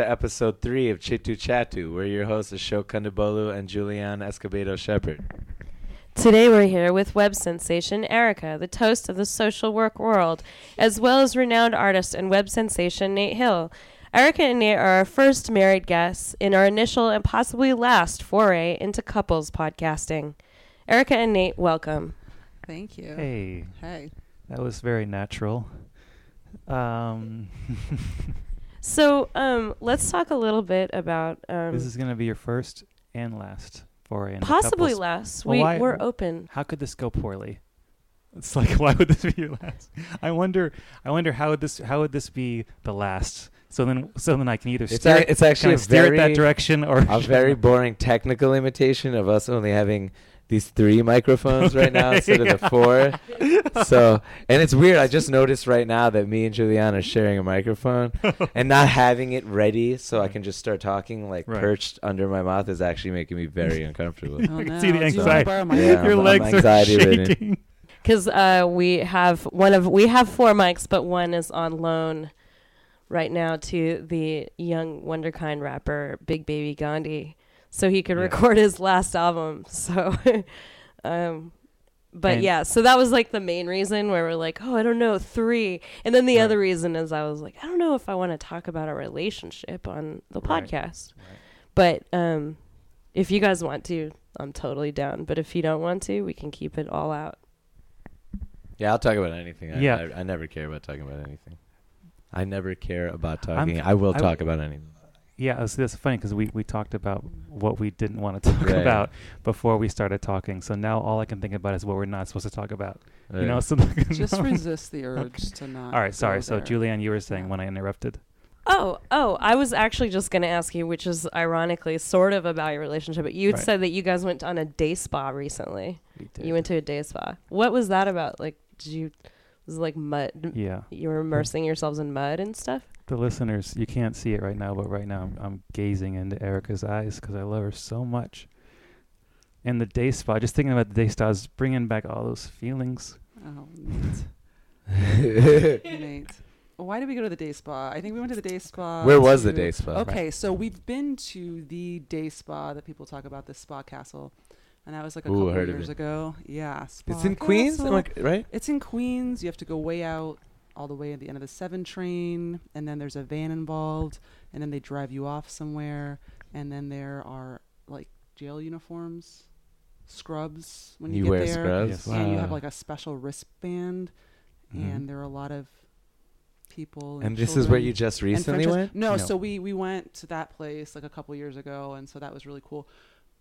welcome to episode three of Chittu Chattu. We're your hosts, Ashok Kondabolu and Julianne Escobedo Shepherd. Today we're here with web sensation Erika, the toast of the social work world, as well as renowned artist and web sensation Nate Hill. Erika and Nate are our first married guests in our initial and possibly last foray into couples podcasting. Erika and Nate, welcome. Thank you. Hey, Hey. that was very natural. Um, So, um, let's talk a little bit about um, this is going to be your first and last foray into possibly couples. last. Well, we why- we're open. How could this go poorly? It's like, why would this be your last? I wonder. I wonder how would this how would this be the last? So then, so then I can either It's, steer, a, it's can actually I a steer it that very, direction or a very boring technical imitation of us only having these three microphones right now Okay, instead of the four. So, and it's weird. I just noticed right now that me and Julianne are sharing a microphone and not having it ready so I can just start talking like Right. perched under my mouth is actually making me very uncomfortable. Oh, I can no. see the Do you wanna anxiety. borrow my Yeah, Your I'm- I'm legs are shaking. because uh, we have one of we have four mics, but one is on loan right now to the young wonderkind rapper Big Baby Gandhi, so he could Yeah. record his last album. So, um, but And- yeah, so that was like the main reason where we're like, oh, I don't know, three, and then the Right. other reason is I was like, I don't know if I want to talk about a relationship on the Right. podcast, Right. but um, if you guys want to. I'm totally down, but if you don't want to, we can keep it all out. Yeah, I'll talk about anything. I, Yeah. I, I never care about talking about anything. I never care about I'm- talking. I will I- talk about anything. Yeah, it's, it's funny because we, we talked about mm-hmm. what we didn't want to talk Right. about before we started talking. So now all I can think about is what we're not supposed to talk about. You know, so Just resist the urge to not. All right, sorry. So there. Julianne, you were saying when I interrupted. Oh, oh, I was actually just going to ask you, which is ironically sort of about your relationship, but you Right. said that you guys went on a day spa recently. We did. You went to a day spa. What was that about? Like, did you, was it like mud? Yeah. You were immersing yourselves in mud and stuff? The listeners, you can't see it right now, but right now I'm, I'm gazing into Erika's eyes because I love her so much. And the day spa, just thinking about the day spa is bringing back all those feelings. Oh, Nate. Nate. Why did we go to the day spa? I think we went to the day spa. Where was the day spa? Okay, so we've been to the day spa that people talk about, the spa castle, and that was like a Ooh, couple heard of years ago. Yeah, spa It's in Queens, am Castle. I- right? It's in Queens. You have to go way out, all the way at the end of the seven train, and then there's a van involved, and then they drive you off somewhere, and then there are like jail uniforms, scrubs when you, You get wear there, scrubs. Yes. and you have like a special wristband, Mhm. and there are a lot of people. And, And this is where you just recently went. No, No. so we we went to that place like a couple years ago, and so that was really cool.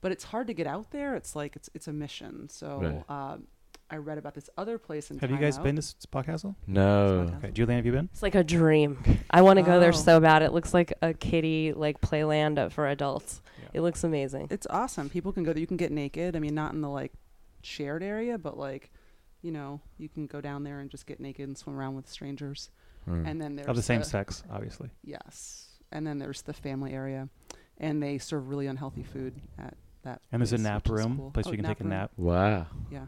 But it's hard to get out there. It's like it's it's a mission. So um, I read about this other place in. Have you guys Out. been to Spa Castle? No. Spa Okay, Julianne, have you been? It's like a dream. I want to go there Oh. so bad. It looks like a kiddie, like playland up for adults. Yeah. It looks amazing. It's awesome. People can go there. You can get naked. I mean, not in the like shared area, but like, you know, you can go down there and just get naked and swim around with strangers. Hmm. And then there's Of the same sex, obviously. Yes, and then there's the family area, and they serve really unhealthy food at that. And there's a place, nap which is room, cool. place Oh, where you can take a room. nap. Wow. Yeah,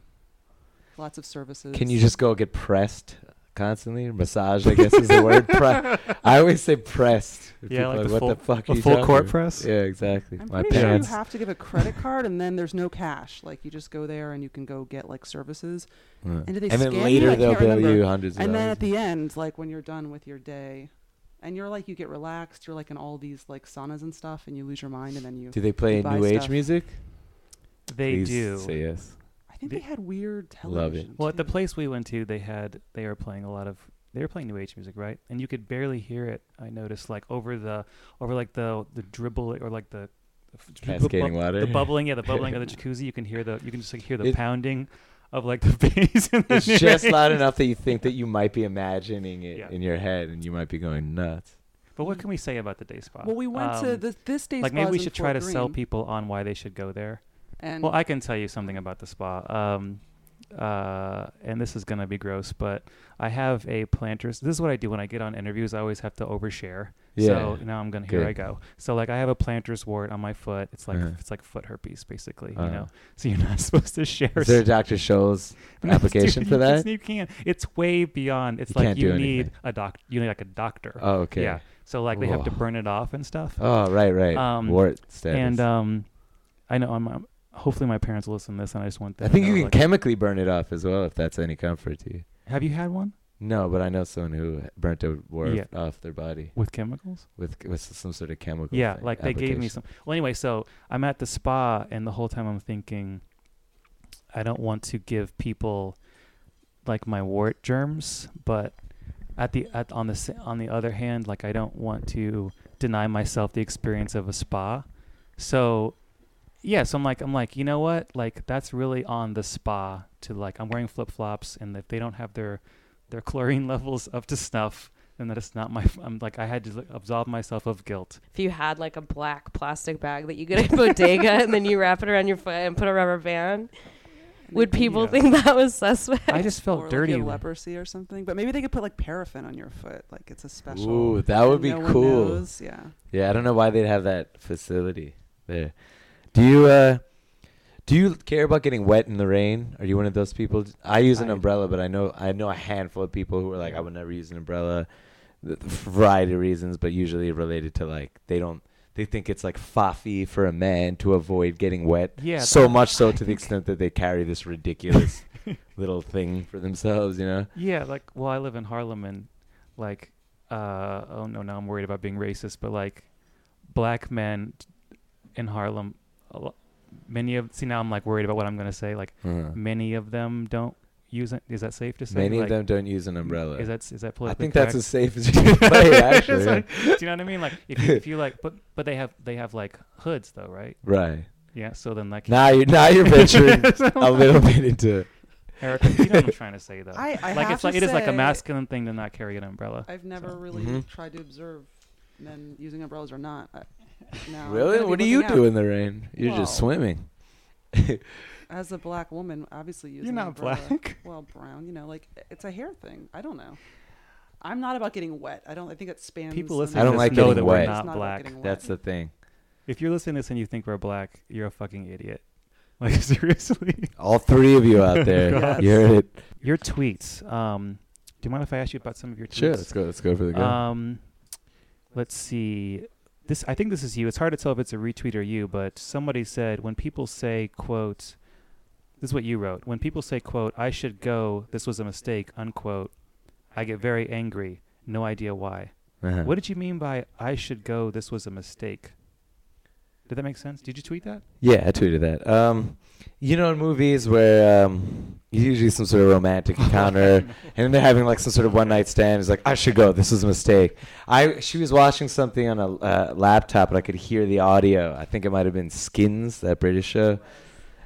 lots of services. Can you just go get pressed constantly? Massage, I guess, is the word. Pre- I always say pressed. Yeah, People like the what full- the fuck a are you full talking court about? press? Yeah, exactly. I'm My pretty sure you have to give a credit card, and then there's no cash. Like you just go there and you can go get like services, And do they and then scan you? later they'll bill remember. you hundreds of and then dollars. at the end, like when you're done with your day, and you're like you get relaxed, you're like in all these like saunas and stuff, and you lose your mind, and then you. Do they play you buy new age music? They Please do. Say yes. I think They- they had weird television. Love it. television. Well, at the place we went to, they had they were playing a lot of they were playing new age music, right? And you could barely hear it. I noticed, like over the over like the the dribble or like the the Cascading bu- water. the bubbling, yeah, the bubbling of the jacuzzi. You can hear the you can just like hear the It- pounding of like the bass. in the It's just new loud age. enough that you think that you might be imagining it Yeah. in your head, and you might be going nuts. But what can we say about the day spa? Well, we went to Um, this, this day like maybe we is in should try to Fort sell people on why they should go there. And Well, I can tell you something about the spa. Um, uh, and this is gonna be gross, but I have a planters. This is what I do when I get on interviews. I always have to overshare. Yeah. So now I'm gonna here Good. I go. So like I have a plantar's wart on my foot. It's like Uh-huh. it's like foot herpes basically. Uh-huh. You know. So you're not supposed to share. Is there a Dr. Scholl's No, application dude, for you that? just- You can't. It's way beyond. It's You like can't you do need anything. a doc. You need like a doctor. Oh, okay. Yeah. so like they have to Whoa. burn it off and stuff. Oh, right, right. Um, Wart status. and um, I know I'm, I'm hopefully my parents will listen to this, and I just want them. I think to you can like- chemically burn it off as well if that's any comfort to you. have you had one No, but I know someone who burnt a wart Yeah. off their body with chemicals? with with some sort of chemical. Yeah, thing- like they gave me application. some. Well, anyway, so I'm at the spa, and the whole time I'm thinking, I don't want to give people like my wart germs, but at the at on the s- on the other hand, like I don't want to deny myself the experience of a spa. So, yeah, so I'm like I'm like you know what, like that's really on the spa to like I'm wearing flip flops, and if they don't have their their chlorine levels up to snuff. Then that is not my. I'm like I had to like, absolve myself of guilt. If you had like a black plastic bag that you get at Bodega and then you wrap it around your foot and put a rubber band, would people Yeah. think that was suspect? I just felt like dirty. you have leprosy or something? But maybe they could put like paraffin on your foot, like it's a special. Ooh, that would be no cool. Yeah. Yeah, I don't know why they'd have that facility there. Do you uh do you care about getting wet in the rain? Are you one of those people? I use an I- umbrella, but I know I know a handful of people who are like I would never use an umbrella for a variety of reasons, but usually related to like they don't they think it's like faffy for a man to avoid getting wet. Yeah, So that- much so I to the extent that they carry this ridiculous little thing for themselves, you know? Yeah, like well, I live in Harlem and like uh oh no, now I'm worried about being racist, but like black men in Harlem, a lo- many of see now I'm like worried about what I'm gonna say. Like Uh-huh. many of them don't use it. Is that safe to say? Many Like, of them don't use an umbrella. Is that is that I politically think that's as safe as you can play actually. Like- Do you know what I mean? Like if you, if you like, but but they have they have like hoods though, right? Right. Yeah. So then like Now you're now you're venturing a little bit into it. Erika, you know what I'm trying to say though. I, I like have it's like to it is like a masculine thing to not carry an umbrella. I've never So- really Mhm. tried to observe men using umbrellas or not. I, now I'm really? What do you looking do in the rain? You're just swimming. As a black woman, obviously using You're not umbrella. black. Well, brown. You know, like it's a hair thing. I don't know. I'm not about getting wet. I don't. I think it spans. People the listening I don't like this know getting that wet. we're It's not black. getting wet. That's the thing. If you're listening to this and you think we're black, you're a fucking idiot. Like seriously. All three of you out there, Yes. you heard it. Your tweets. Um, do you mind if I ask you about some of your tweets? Sure, let's go. Let's go for the go. Um, let's see. This I think this is you. It's hard to tell if it's a retweet or you, but somebody said when people say quote, this is what you wrote. When people say quote, I should go. This was a mistake. Unquote. I get very angry. No idea why. Uh-huh. What did you mean by I should go? This was a mistake. Did that make sense? Did you tweet that? Yeah, I tweeted that. Um, you know, in movies where um, usually some sort of romantic encounter, and they're having like some sort of one night stand. It's like I should go. This was a mistake. I she was watching something on a uh, laptop, and I could hear the audio. I think it might have been Skins, that British show,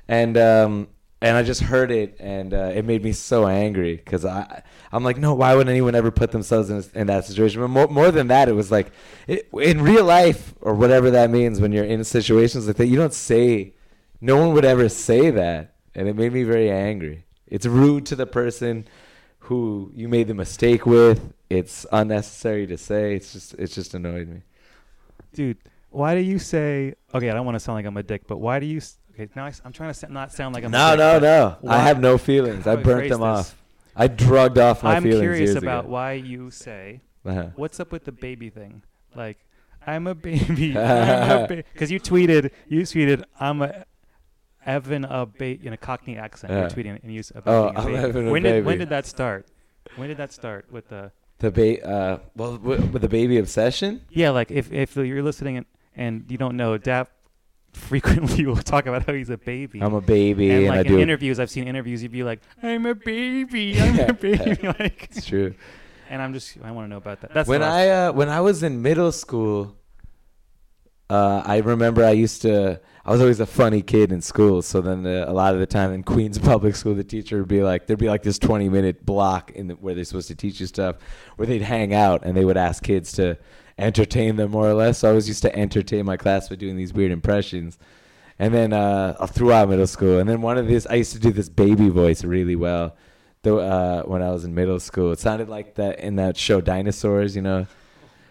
and um, and I just heard it, and uh, it made me so angry because I I'm like, no, why would anyone ever put themselves in, in that situation? But more more than that, it was like it, in real life or whatever that means when you're in situations like that, you don't say. No one would ever say that, and it made me very angry. It's rude to the person who you made the mistake with. It's unnecessary to say. It's just it's just annoyed me. Dude, why do you say? Okay, I don't want to sound like I'm a dick, but why do you? Okay, now I, am trying to not sound like I'm. No, a dick, no, no. why- I have no feelings. I burnt them this? off. I drugged off my feelings. I'm curious about ago. why you say Uh-huh. what's up with the baby thing. Like, I'm a baby. I'm Because you tweeted, you tweeted, I'm a Evan a baby in a Cockney accent. Yeah. You're tweeting and you use about Oh, a I'm baby. Evan a when did when did that start? When did that start with the? The ba- uh, well, w- with the baby obsession. Yeah, like if if you're listening and, and you don't know, Dap frequently will talk about how he's a baby. I'm a baby, and and, like I in do. interviews, I've seen interviews. You'd be like, "I'm a baby, I'm a baby," like, it's true. and I'm just, I want to know about that. That's when I uh, when I was in middle school, uh, I remember I used to. I was always a funny kid in school. So then uh, a lot of the time in Queens Public School, the teacher would be like, there'd be like this 20 minute block in the, where they're supposed to teach you stuff, where they'd hang out and they would ask kids to entertain them more or less. So I was used to entertain my class by doing these weird impressions. And then uh, throughout middle school, and then one of these, I used to do this baby voice really well. Though uh, when I was in middle school, it sounded like that in that show Dinosaurs, you know,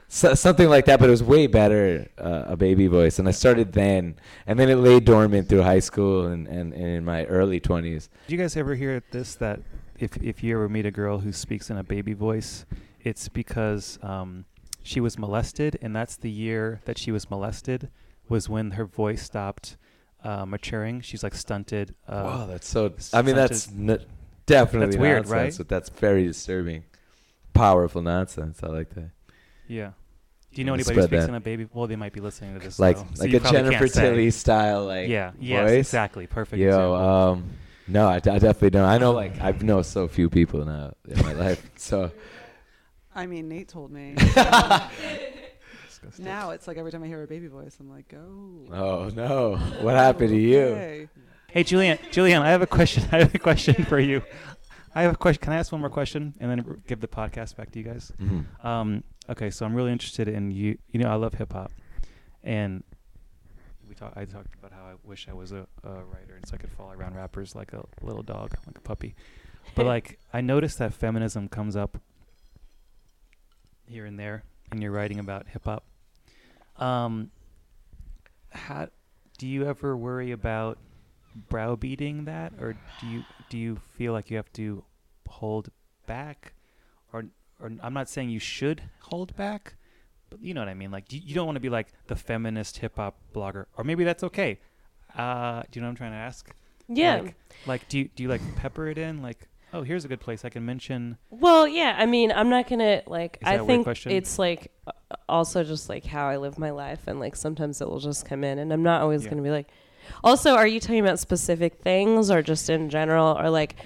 so, something like that. But it was way better uh, a baby voice, and I started then, and then it lay dormant through high school and, and, and in my early twenties. Did you guys ever hear this? That if if you ever meet a girl who speaks in a baby voice, it's because um, she was molested, and that's the year that she was molested was when her voice stopped uh, maturing. She's like stunted. Uh, wow, that's so. I mean, that's n- definitely That's weird, nonsense, right? But that's very disturbing. Powerful nonsense. I like that. Yeah. Do you know anybody who speaks that. in a baby? Well, they might be listening to this. like so like a Jennifer. Tilly style, like yeah. Yes. voice. Exactly. Perfect. Yo, um, no, I, d- I definitely don't. I know, like, I know so few people now in my life. So I mean, Nate told me. Disgusting. now it's like every time I hear a baby voice, I'm like, oh. Oh no! What happened to you? Okay. Hey, Julianne. Julianne, I have a question. I have a question for you. I have a question. Can I ask one more question and then give the podcast back to you guys? Mhm. Um, okay, so I'm really interested in you. You know, I love hip hop, and we talk. I talked about how I wish I was a, a writer, and so I could follow around rappers like a little dog, like a puppy. But like, I noticed that feminism comes up here and there in your writing about hip hop. Um, how do you ever worry about browbeating that, or do you do you feel like you have to hold back, or or I'm not saying you should hold back, but you know what I mean. Like you, you don't want to be like the feminist hip hop blogger, or maybe that's okay. Uh, do you know what I'm trying to ask? Yeah. Like, like do you do you like pepper it in? Like, oh, here's a good place I can mention. Well, yeah. I mean, I'm not gonna like. Is I that a weird think question? it's like uh, also just like how I live my life, and like sometimes it will just come in, and I'm not always Yeah. gonna be like. Also, are you talking about specific things or just in general, or like,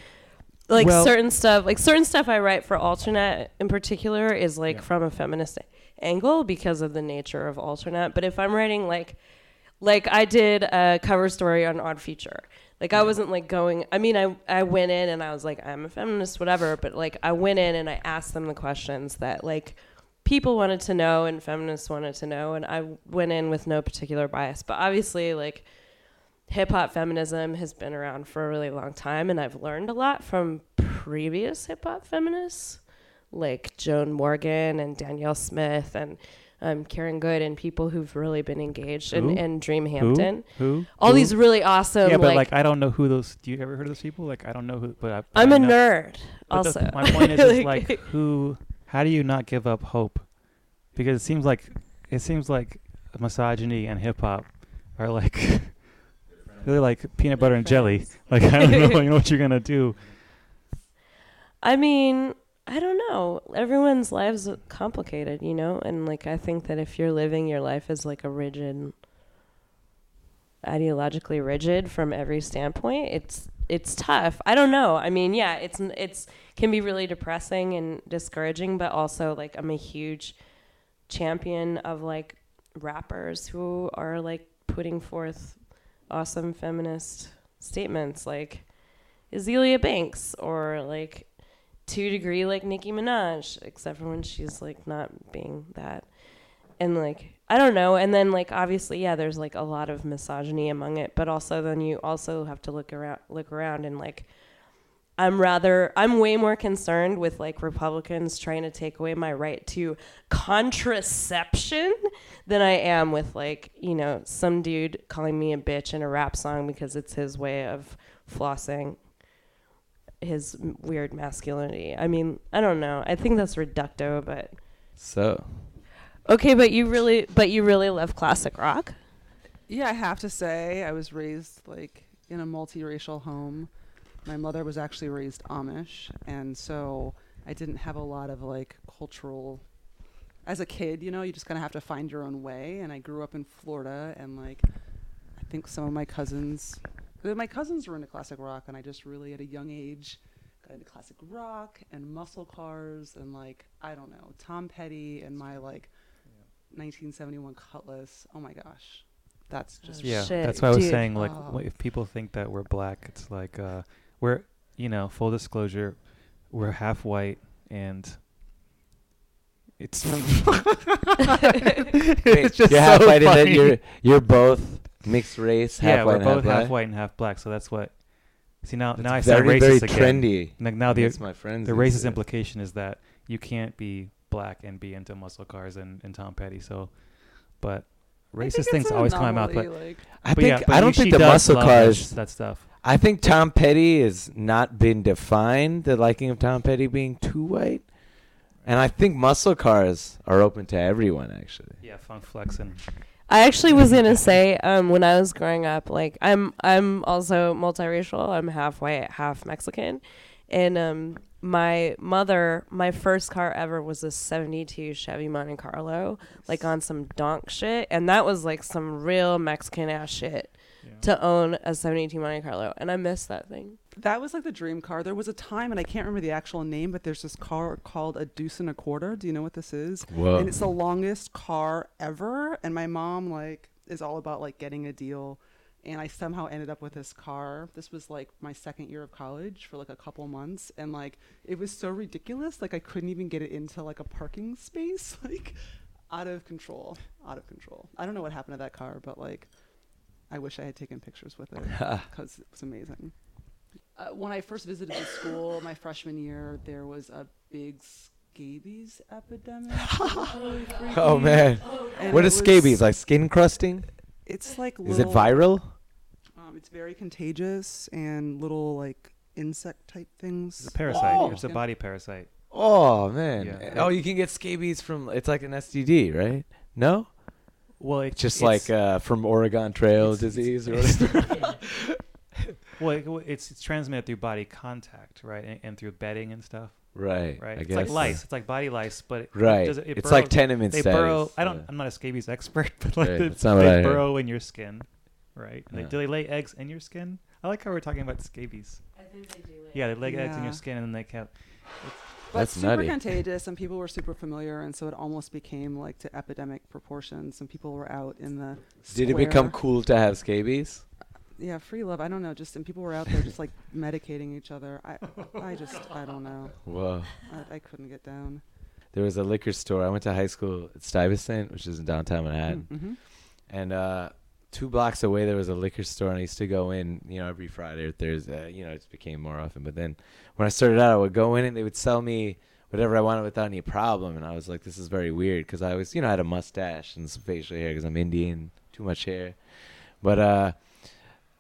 like Well- certain stuff? Like certain stuff I write for AlterNet in particular is like Yeah. from a feminist angle because of the nature of AlterNet. But if I'm writing like, like I did a cover story on Odd Future. Like I wasn't like going. I mean, I I went in and I was like, I'm a feminist, whatever. But like I went in and I asked them the questions that like people wanted to know and feminists wanted to know, and I went in with no particular bias. But obviously, like hip hop feminism has been around for a really long time, and I've learned a lot from previous hip hop feminists like Joan Morgan and Danyel Smith and um, Karen Good and people who've really been engaged Who? in, in Dream Hampton. Who? All Who? these really awesome yeah, but like, like, I don't know who those. Do you ever heard of those people? Like I don't know who, but I, but I'm I a nerd But the- also. my point is, is like who? How do you not give up hope? Because it seems like it seems like misogyny and hip hop are like really like peanut butter and jelly. Like I don't know, you know what you're gonna do. I mean, I don't know. Everyone's lives complicated, you know, and like I think that if you're living your life as like a rigid, ideologically rigid from every standpoint, it's it's tough. I don't know. I mean, yeah, it's it's can be really depressing and discouraging, but also like I'm a huge champion of like rappers who are like putting forth awesome feminist statements like Azealia Banks or like two degree like Nicki Minaj, except for when she's like not being that. And like I don't know. And then like obviously, yeah, there's like a lot of misogyny among it, but also then you also have to look around look around and like I'm rather I'm way more concerned with like Republicans trying to take away my right to contraception than I am with like, you know, some dude calling me a bitch in a rap song because it's his way of flossing his weird masculinity. I mean, I don't know. I think that's reducto, but So okay. But you really, but you really love classic rock. Yeah, I have to say, I was raised like in a multiracial home. My mother was actually raised Amish, and so I didn't have a lot of like cultural. As a kid, you know, you just kind of have to find your own way. And I grew up in Florida, and like, I think some of my cousins, my cousins were into classic rock, and I just really at a young age got into classic rock and muscle cars, and like I don't know, Tom Petty and my like 1971 Cutlass. Oh my gosh, that's just Yeah, Shit, that's why I was dude. saying like Oh. if people think that we're black, it's like uh, we're you know full disclosure, we're half white and it's it's just you're half so white and then funny. you're you're both mixed race, half yeah, white we're and both half half black. white and half black, so that's what. See now, That's now I sound very racist very again. trendy. Like now the Against my friends. the racist days. implication is that you can't be black and be into muscle cars and, and Tom Petty. So, but racist things an always come out my mouth. But, anomaly, like- I but think yeah, but I don't think she the does muscle cars. that, that stuff. I think Tom Petty has not been defined. The liking of Tom Petty being too white, And I think muscle cars are open to everyone, actually. Yeah, funk flex and I actually was gonna say, um, when I was growing up, like I'm I'm also multiracial. I'm half white, half Mexican, and um, my mother, my first car ever was a '72 Chevy Monte Carlo, like on some donk shit, and that was like some real Mexican ass shit. To own a '72 Monte Carlo, and I miss that thing. That was like the dream car. There was a time, and I can't remember the actual name, but there's this car called a Deuce and a Quarter. Do you know what this is? Whoa. And it's the longest car ever. And my mom like is all about like getting a deal. And I somehow ended up with this car. This was like my second year of college for like a couple months, and like it was so ridiculous. Like I couldn't even get it into like a parking space. Like out of control. Out of control. I don't know what happened to that car, but like I wish I had taken pictures with it because it was amazing. Uh, when I first visited the school my freshman year, there was a big scabies epidemic. Really oh man, And what it is was- scabies? Like skin crusting? It's like Is it viral? Um, it's very contagious and little like insect type things. It's a parasite. Oh. It's a body parasite. Oh man. Yeah. Oh, you can get scabies from. It's like an STD, right? No, Well, it's it's just it's- like uh, from Oregon Trail it's- disease or whatever. well, it- it's it's transmitted through body contact, right, and, and through bedding and stuff, right. right? I it's guess. like lice. It's like body lice, but it, Right. Does it, it it's like burrows- tenement They status. burrow. I don't. Yeah. I'm not a scabies expert, but like Right, they, not what they I heard. burrow in your skin, right? And Yeah. they, do they lay eggs in your skin? I like how we're talking about scabies. I think they do. Yeah, they lay eggs in your skin, and then they can. But That's super nutty. contagious, and people were super familiar, and so it almost became like to epidemic proportions, and people were out in the. Did it become cool to have scabies? Yeah, free love. I don't know. Just and people were out there just like medicating each other. I, I just, I don't know. Whoa. I, I couldn't get down. There was a liquor store. I went to high school at Stuyvesant, which is in downtown Manhattan. Mm-hmm. And uh, two blocks away, there was a liquor store, and I used to go in, you know, every Friday or Thursday. You know, it became more often. But then when I started out, I would go in, and they would sell me whatever I wanted without any problem. And I was like, this is very weird because I was, you know, I had a mustache and some facial hair because I'm Indian, too much hair. But uh,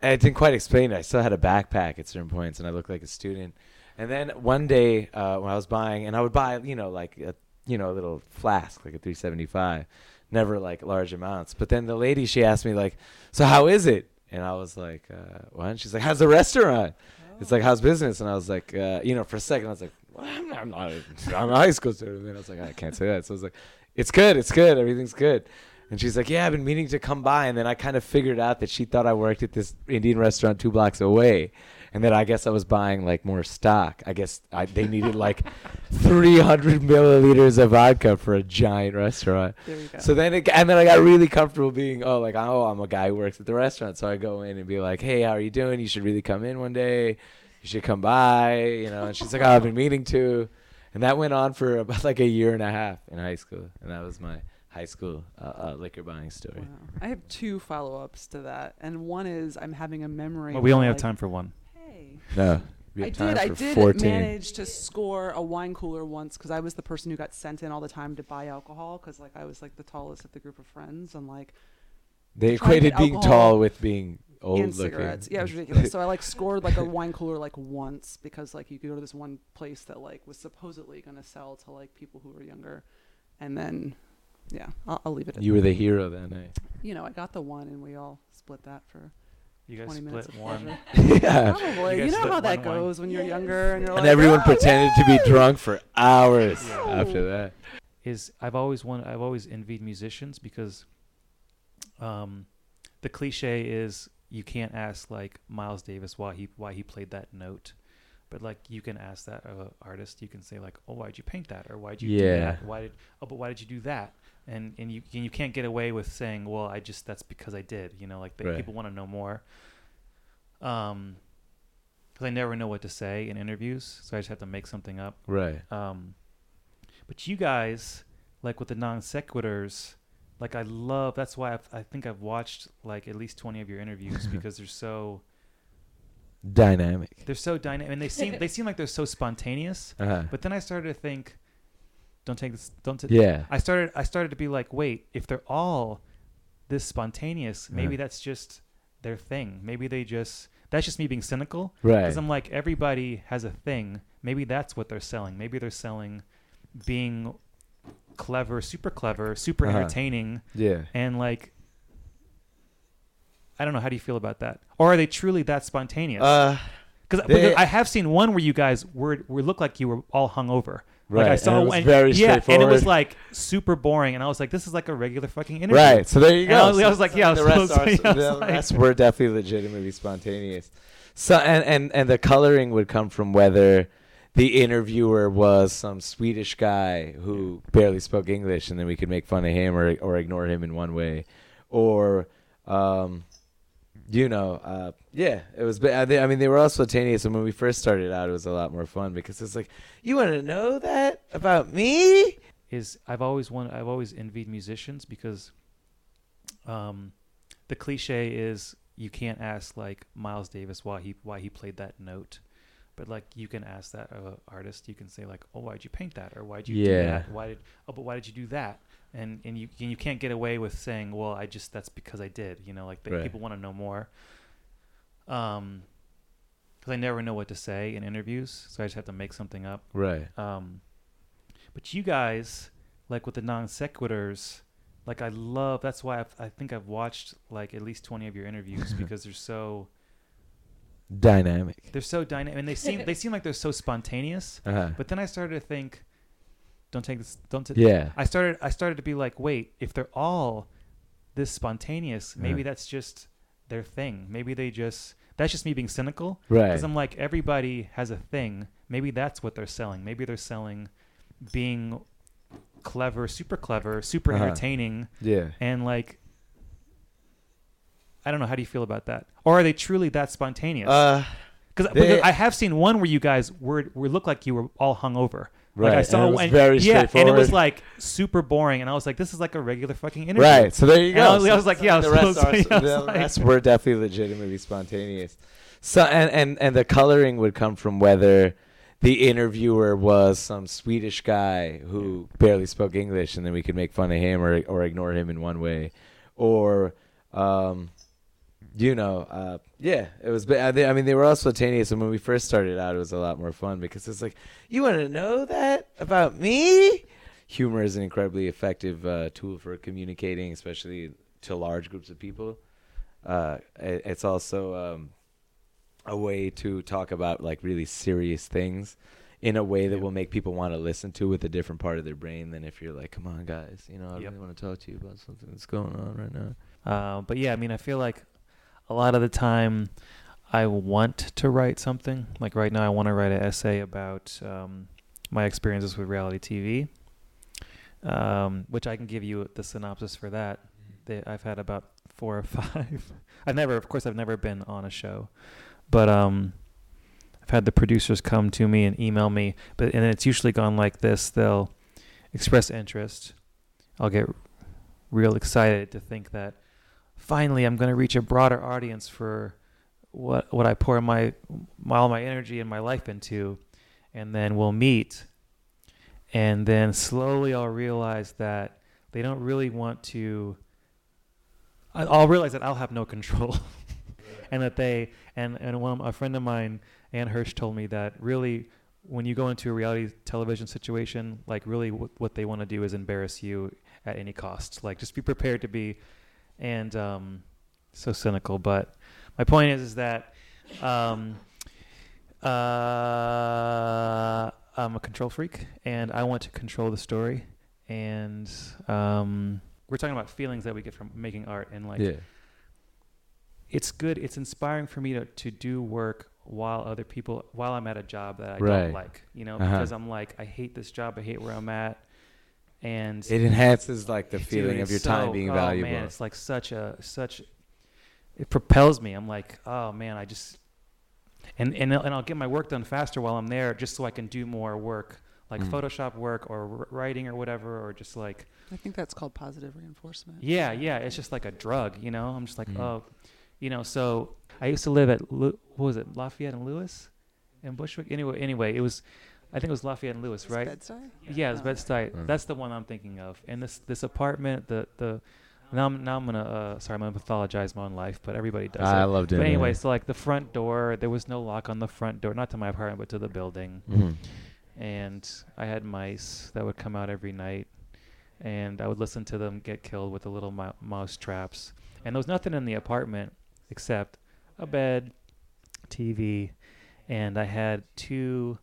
I didn't quite explain it. I still had a backpack at certain points, and I looked like a student. And then one day uh, when I was buying, and I would buy, you know, like a, you know, a little flask, like a 375, never like large amounts. But then the lady, she asked me like, "So how is it?" And I was like, uh, "What?" And she's like, "How's the restaurant?" It's like, "How's business?" And I was like, uh, you know, for a second, I was like, well, I'm, not, I'm not, a, I'm a high school student. And I was like, I can't say that. So I was like, "It's good, it's good, everything's good." And she's like, "Yeah, I've been meaning to come by." And then I kind of figured out that she thought I worked at this Indian restaurant two blocks away, and then I guess I was buying like more stock. I guess I, they needed like 300 milliliters of vodka for a giant restaurant. There you go. So then, it, and then I got really comfortable being, oh, like, oh, I'm a guy who works at the restaurant. So I go in and be like, hey, how are you doing? You should really come in one day. You should come by, you know. And she's like, oh, I've been meaning to. And that went on for about like a year and a half in high school. And that was my high school uh, uh, liquor buying story. Wow. I have two follow-ups to that, and one is I'm having a memory. Well, we where, only have time for one. No. I did. I did 14. manage to score a wine cooler once because I was the person who got sent in all the time to buy alcohol because like I was like the tallest of the group of friends and like They trying to get equated being tall with being old and looking. cigarettes. Yeah, it was ridiculous. so I like scored like a wine cooler like once because like you could go to this one place that like was supposedly going to sell to like people who were younger, and then yeah, I'll, I'll leave it at that. you were the hero that night. Eh? you know I got the one and we all split that for You guys 20 minutes split of one. pleasure. yeah. Probably. You You, guys know split how that one wine. goes when you're younger and you're And like, everyone "Oh, pretended to be yay!" drunk for hours Yeah. after that. is I've always wanted, I've always envied musicians because um, the cliche is you can't ask like Miles Davis why he why he played that note, but like you can ask that of an artist. You can say like, oh, why'd you paint that, or why'd you do Yeah. that? Why did oh, but why did you do that? And and you and you can't get away with saying, well, I just that's because I did. You know, like they, Right. people want to know more. Um, because I never know what to say in interviews, so I just have to make something up. Right. Um, but you guys, like with the non sequiturs, like I love. That's why I've, I think I've watched like at least twenty of your interviews because they're so Dynamic. they're so dynamic and they seem they seem like they're so spontaneous. Uh-huh. But then I started to think, don't take this. Don't. T- yeah. I started. I started to be like, wait, if they're all this spontaneous, maybe Uh-huh. that's just their thing. Maybe they just. That's just me being cynical. Right. Because I'm like, everybody has a thing. Maybe that's what they're selling. Maybe they're selling being clever, super clever, super Uh-huh. entertaining, Yeah. and like I don't know. How do you feel about that? Or are they truly that spontaneous? Uh, Because I have seen one where you guys were, were looked like you were all hungover. Right. Like I saw and it was one- very yeah, and it was like super boring, and I was like, "This is like a regular fucking interview." Right. So there you And go. I was- I was like, yeah, the rest, so- are, was the like- rest were definitely legitimately spontaneous. So and, and and the coloring would come from whether the interviewer was some Swedish guy who barely spoke English, and then we could make fun of him or or ignore him in one way, or um, you know, uh, yeah, it was. I mean, they were all spontaneous, and when we first started out, it was a lot more fun because it's like, you want to know that about me? is I've always wanted, I've always envied musicians because um, the cliche is you can't ask like Miles Davis why he why he played that note, but like you can ask that artist. You can say like, oh, why'd you paint that, or why'd you do Yeah. that? Why did oh, but why did you do that? And and you and you can't get away with saying, well, I just that's because I did. You know, like the, Right. people want to know more. Um, because I never know what to say in interviews, so I just have to make something up. Right. Um, but you guys, like with the non sequiturs, like I love. That's why I've, I think I've watched like at least twenty of your interviews because they're so Dynamic. they're so dynamic and they seem they seem like they're so spontaneous. Uh-huh. But then I started to think, don't take this. Don't. T- Yeah. I started. I started to be like, wait, if they're all this spontaneous, maybe Yeah. that's just their thing. Maybe they just. That's just me being cynical. Right. Because I'm like, everybody has a thing. Maybe that's what they're selling. Maybe they're selling being clever, super clever, super Uh-huh. entertaining, Yeah. and like, I don't know. How do you feel about that? Or are they truly that spontaneous? Uh, Because I have seen one where you guys were, were looked like you were all hungover. Right. Like I saw and it was one, very yeah, and it was like super boring, and I was like, this is like a regular fucking interview. right. So there you And go. I was- I was like, yeah, the rest so- are was the like- rest were definitely legitimately spontaneous. So and and and the coloring would come from whether the interviewer was some Swedish guy who barely spoke English, and then we could make fun of him or or ignore him in one way, or um, you know, uh, yeah, it was. I mean, they were all spontaneous, and when we first started out, it was a lot more fun because it's like, you want to know that about me? Humor is an incredibly effective uh, tool for communicating, especially to large groups of people. Uh, it- it's also um, a way to talk about like really serious things in a way that Yeah. will make people want to listen to with a different part of their brain than if you're like, "Come on, guys, you know, I Yep. really want to talk to you about something that's going on right now." Uh, but yeah, I mean, I feel like a lot of the time I want to write something. Like right now, I want to write an essay about um, my experiences with reality TV, um, which I can give you the synopsis for that. They, I've had about four or five. I've never, of course, I've never been on a show, but um, I've had the producers come to me and email me. But and it's usually gone like this: they'll express interest. I'll get real excited to think that finally I'm going to reach a broader audience for what what I pour my, my all my energy and my life into, and then we'll meet, and then slowly I'll realize that they don't really want to. I'll realize that I'll have no control, and that they and and one a friend of mine, Ann Hirsch, told me that really when you go into a reality television situation, like really what, what they want to do is embarrass you at any cost. Like just be prepared to be, and um, so cynical. But my point is, is that um, uh, I'm a control freak, and I want to control the story. And um, we're talking about feelings that we get from making art, and like yeah, it's good. It's inspiring for me to to do work while other people while I'm at a job that I Right. don't like. You know, Uh-huh. because I'm like I hate this job. I hate where I'm at, and it enhances like the Dude, feeling of it's your time being oh, valuable. Man, it's like such a such. It propels me. I'm like, oh man, I just, and and and I'll get my work done faster while I'm there, just so I can do more work, like Mm. Photoshop work or writing or whatever, or just like, I think that's called positive reinforcement. yeah, yeah. It's just like a drug, you know. I'm just like, Mhm. oh, you know. So I used to live at what was it, Lafayette and Lewis, in Bushwick. Anyway, anyway, it was, I think it was Lafayette and Lewis, Is right? Bed-Stuy? Yeah, it's Oh. Bed-Stuy. Mm. That's the one I'm thinking of. And this this apartment, the the now I'm now I'm gonna uh, sorry I'm gonna pathologize my own life, but everybody does I it. loved it. But anyway, so like the front door, there was no lock on the front door, not to my apartment, but to the building. Mhm. and I had mice that would come out every night, and I would listen to them get killed with the little mou- mouse traps. And there was nothing in the apartment except a bed, TV, and I had two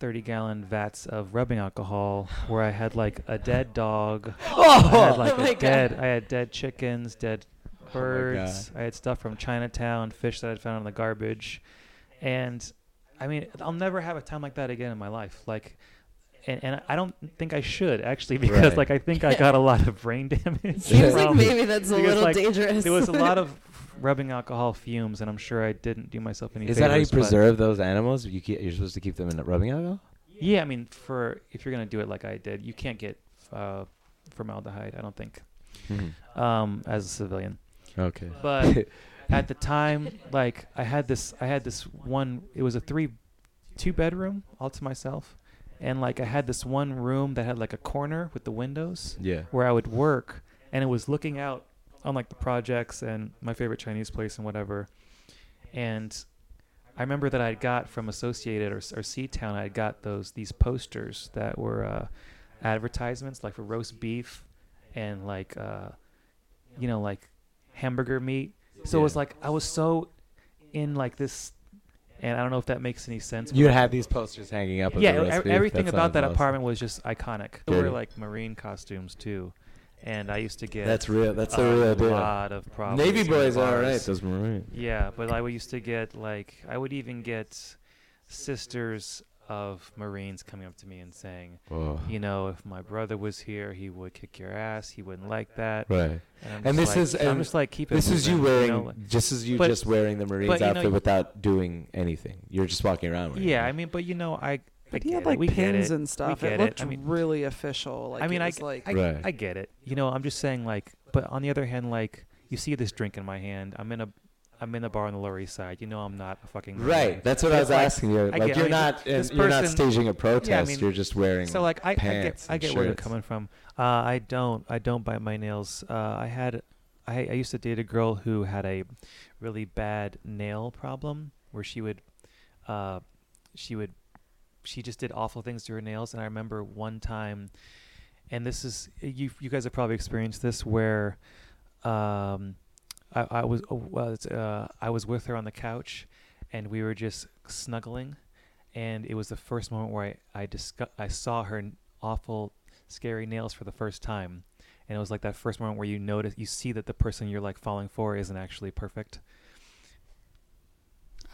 30 gallon vats of rubbing alcohol where I had like a dead dog. Oh, I had like Oh my a God. dead I had dead chickens, dead oh my birds. I had stuff from Chinatown, fish that I'd found in the garbage. And I mean, I'll never have a time like that again in my life. Like and, and I don't think I should actually because Right. like I think I got a lot of brain damage. Seems like maybe that's a because, little like, dangerous. there was a lot of rubbing alcohol fumes, and I'm sure I didn't do myself any. Is that how you preserve those animals? You keep, you're supposed to keep them in rubbing alcohol. Yeah, I mean, for if you're gonna do it like I did, you can't get uh, formaldehyde. I don't think um, as a civilian. Okay. But at the time, like I had this, I had this one. It was a three, two bedroom all to myself, and like I had this one room that had like a corner with the windows yeah. where I would work, and it was looking out on like the projects and my favorite Chinese place and whatever. And I remember that I got from Associated or, or C-Town, I got those these posters that were uh, advertisements like for roast beef and like uh, you know like hamburger meat. So it was like I was so in like this, and I don't know if that makes any sense. You'd have these posters hanging up. yeah, beef? everything about that awesome. apartment was just iconic. There were like marine costumes too, and I used to get That's real. That's a a real deal. lot of problems. Navy boys are alright. Those marine. Yeah, but I used to get like I would even get sisters of Marines coming up to me and saying, Whoa. you know, if my brother was here, he would kick your ass. He wouldn't like that. Right. And, And this like- is- I'm just like keep it. This is you moving, wearing, know, like- just as you But- just wearing the Marines but, you know, outfit without doing anything. You're just walking around. Yeah, it. I mean, but you know, I. I But he had like we get pins and stuff. get It it. looked I mean- really official. Like I mean, I, like I, Right. I get it. You know, I'm just saying, like, but on the other hand, like, you see this drink in my hand. I'm in a, I'm in a bar on the Lower East Side. You know, I'm not a fucking Marine. Right. That's what I was like- asking you. Like get- you're I mean, not, this and you're not staging a protest. mean, you're just wearing. So like I, I get I and get where you're coming from. Uh, I don't I don't bite my nails. Uh, I had I, I used to date a girl who had a really bad nail problem where she would uh, she would she just did awful things to her nails and I remember one time and this is you you guys have probably experienced this where um I, I was uh, I was with her on the couch and we were just snuggling and it was the first moment where I I, discu- I saw her awful scary nails for the first time. And it was like that first moment where you notice you see that the person you're like falling for isn't actually perfect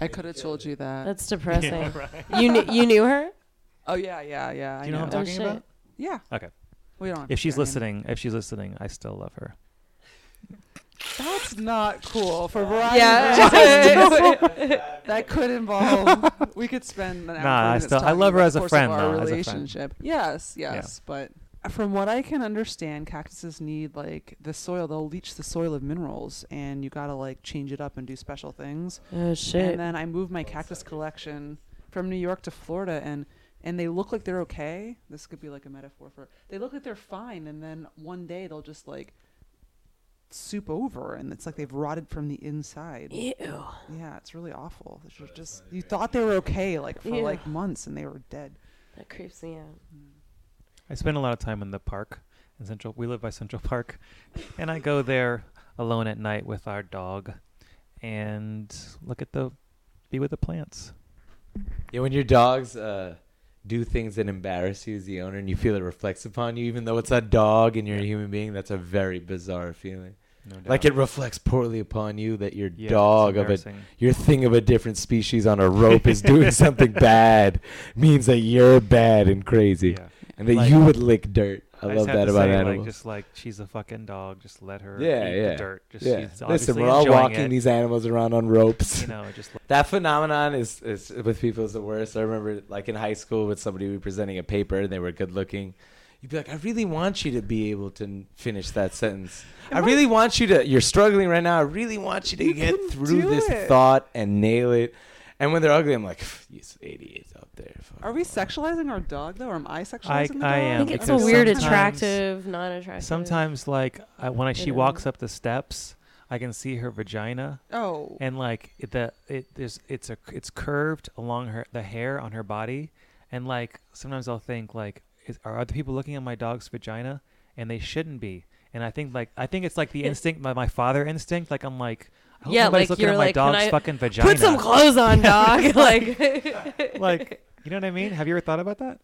I could have told you that. That's depressing. You kn- you knew her? oh yeah, yeah, yeah. Do you know I what I'm Oh, talking shit. about? Yeah. Okay. We don't. have if to she's share names. listening if she's listening I still love her That's not cool for variety. Yeah. reasons. that could involve. we could spend an hour. Nah, I 40 minutes still- I talking love her about as the a course friend, of our though, as a friend. relationship. Yes, yes, but from what I can understand, cactuses need like the soil. They'll leach the soil of minerals, and you gotta like change it up and do special things. Oh shit. And then I moved my cactus collection from New York to Florida, and and they look like they're okay. This could be like a metaphor for. They look like they're fine, and then one day they'll just like soup over, and it's like they've rotted from the inside. Ew. Yeah, it's really awful. It's just you thought they were okay like for Yeah. like months, and they were dead. That creeps me out. Mm. I spend a lot of time in the park in Central. We live by Central Park, and I go there alone at night with our dog, and look at the, be with the plants. Yeah, when your dogs uh, do things that embarrass you as the owner, and you feel it reflects upon you, even though it's a dog and you're a human being, that's a very bizarre feeling. No doubt. Like it reflects poorly upon you that your Yeah, dog of a your thing of a different species on a rope is doing something bad means that you're bad and crazy, Yeah. And that Like- you would lick dirt. I, just love that to about say, animals. Like, just like she's a fucking dog. Just let her Yeah, eat yeah, the dirt. Just yeah. she's Listen, we're all walking it, these animals around on ropes. You know, just let- That phenomenon is, is with people is the worst. I remember like in high school with somebody who presenting a paper and they were good looking. You'd be like, I really want you to be able to finish that sentence. I really want you to. You're struggling right now. I really want you to You get through this it. thought and nail it. And when they're ugly, I'm like, you idiots out there. Are we sexualizing our dog though, or am I sexualizing the dog? I I think it's a weird, attractive, not attractive. sometimes like I, when I, she You walks up the steps, I can see her vagina, Oh, and like it, the it there's it's a it's curved along her the hair on her body, and like sometimes I'll think like, is, are other people looking at my dog's vagina? And they shouldn't be. And I think like I think it's like the instinct, my, my father instinct. Like I'm like, I hope Yeah, nobody's like, looking you're at my like, can dog's I fucking vagina. Put some clothes on, dog. like, like, you know what I mean? Have you ever thought about that?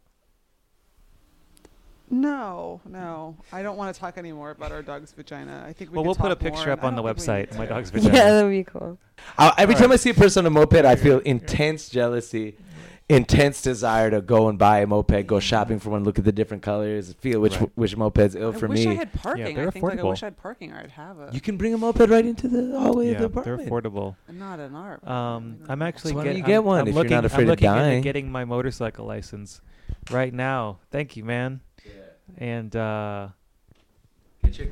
No, no. I don't want to talk anymore about our dog's vagina. I think we well, we'll put a picture up on the don't think we website of my dog's vagina. yeah, that'd be cool. I, every All time right. I see a person on a moped, I feel intense jealousy, intense desire to go and buy a moped, go shopping for one, look at the different colors, feel which Right. which moped's ill I for wish me. I had parking. they're I think like I wish. I had parking or I'd have a. you can bring a moped right into the hallway of the yeah, they're affordable. not an art. Um, I'm actually. why don't get- you get I'm- one I'm if you're looking, not afraid I'm of looking into dying? getting my motorcycle license right now. Thank you, man. Yeah. And uh,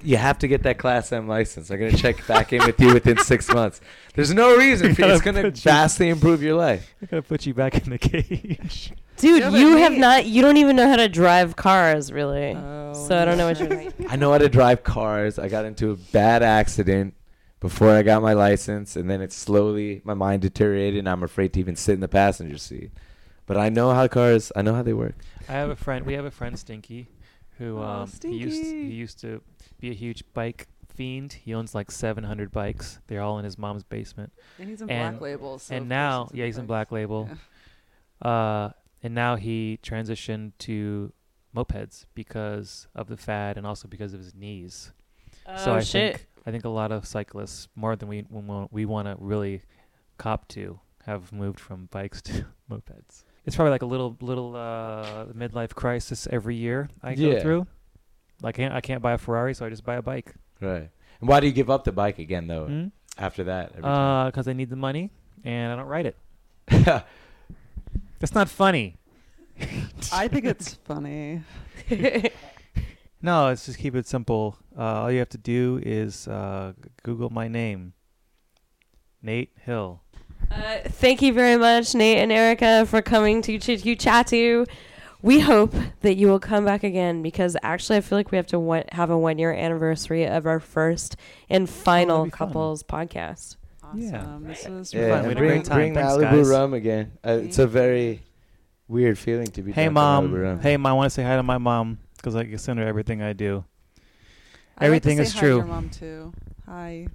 You have to get that Class M license. They're gonna check back in with you within six months. There's no reason. For, it's gonna put you- vastly improve your life. I gotta put you back in the cage. Dude, Yeah, but you have me- not. You don't even know how to drive cars, really. Oh, so I don't know what you're. right. I know how to drive cars. I got into a bad accident before I got my license, and then it slowly my mind deteriorated, and I'm afraid to even sit in the passenger seat. But I know how cars. I know how they work. I have a friend. We have a friend, Stinky, who Oh, um, he used he used to be a huge bike fiend. He owns like 700 bikes. They're all in his mom's basement. And he's in And- Black Label. So and now, it's yeah, he's in. Black Label. Yeah. Uh, and now he transitioned to mopeds because of the fad and also because of his knees. so oh I shit! think I think a lot of cyclists, more than we we we want to really cop to, have moved from bikes to mopeds. It's probably like a little little uh, midlife crisis every year I go through. Like I can't, I can't buy a Ferrari, so I just buy a bike. Right. And why do you give up the bike again though? Hmm? After that, every Uh, because I need the money and I don't ride it. That's not funny. I think it's funny. No, let's just keep it simple. Uh, all you have to do is uh, Google my name, Nate Hill. Uh, thank you very much, Nate and Erika, for coming to Chittu Chattu. We hope that you will come back again because actually, I feel like we have to one- have a one year anniversary of our first and final be fun. couples podcast. Awesome. Yeah. This was yeah, fun. We and had a bring, great time. bring Thanks, Malibu guys. rum again. Uh, it's a very weird feeling to be. Hey drunk on Malibu mom, hey mom, I want to say hi to my mom because I can send her everything I do. I'd like to Everything say is hi to true. your mom too. Hi.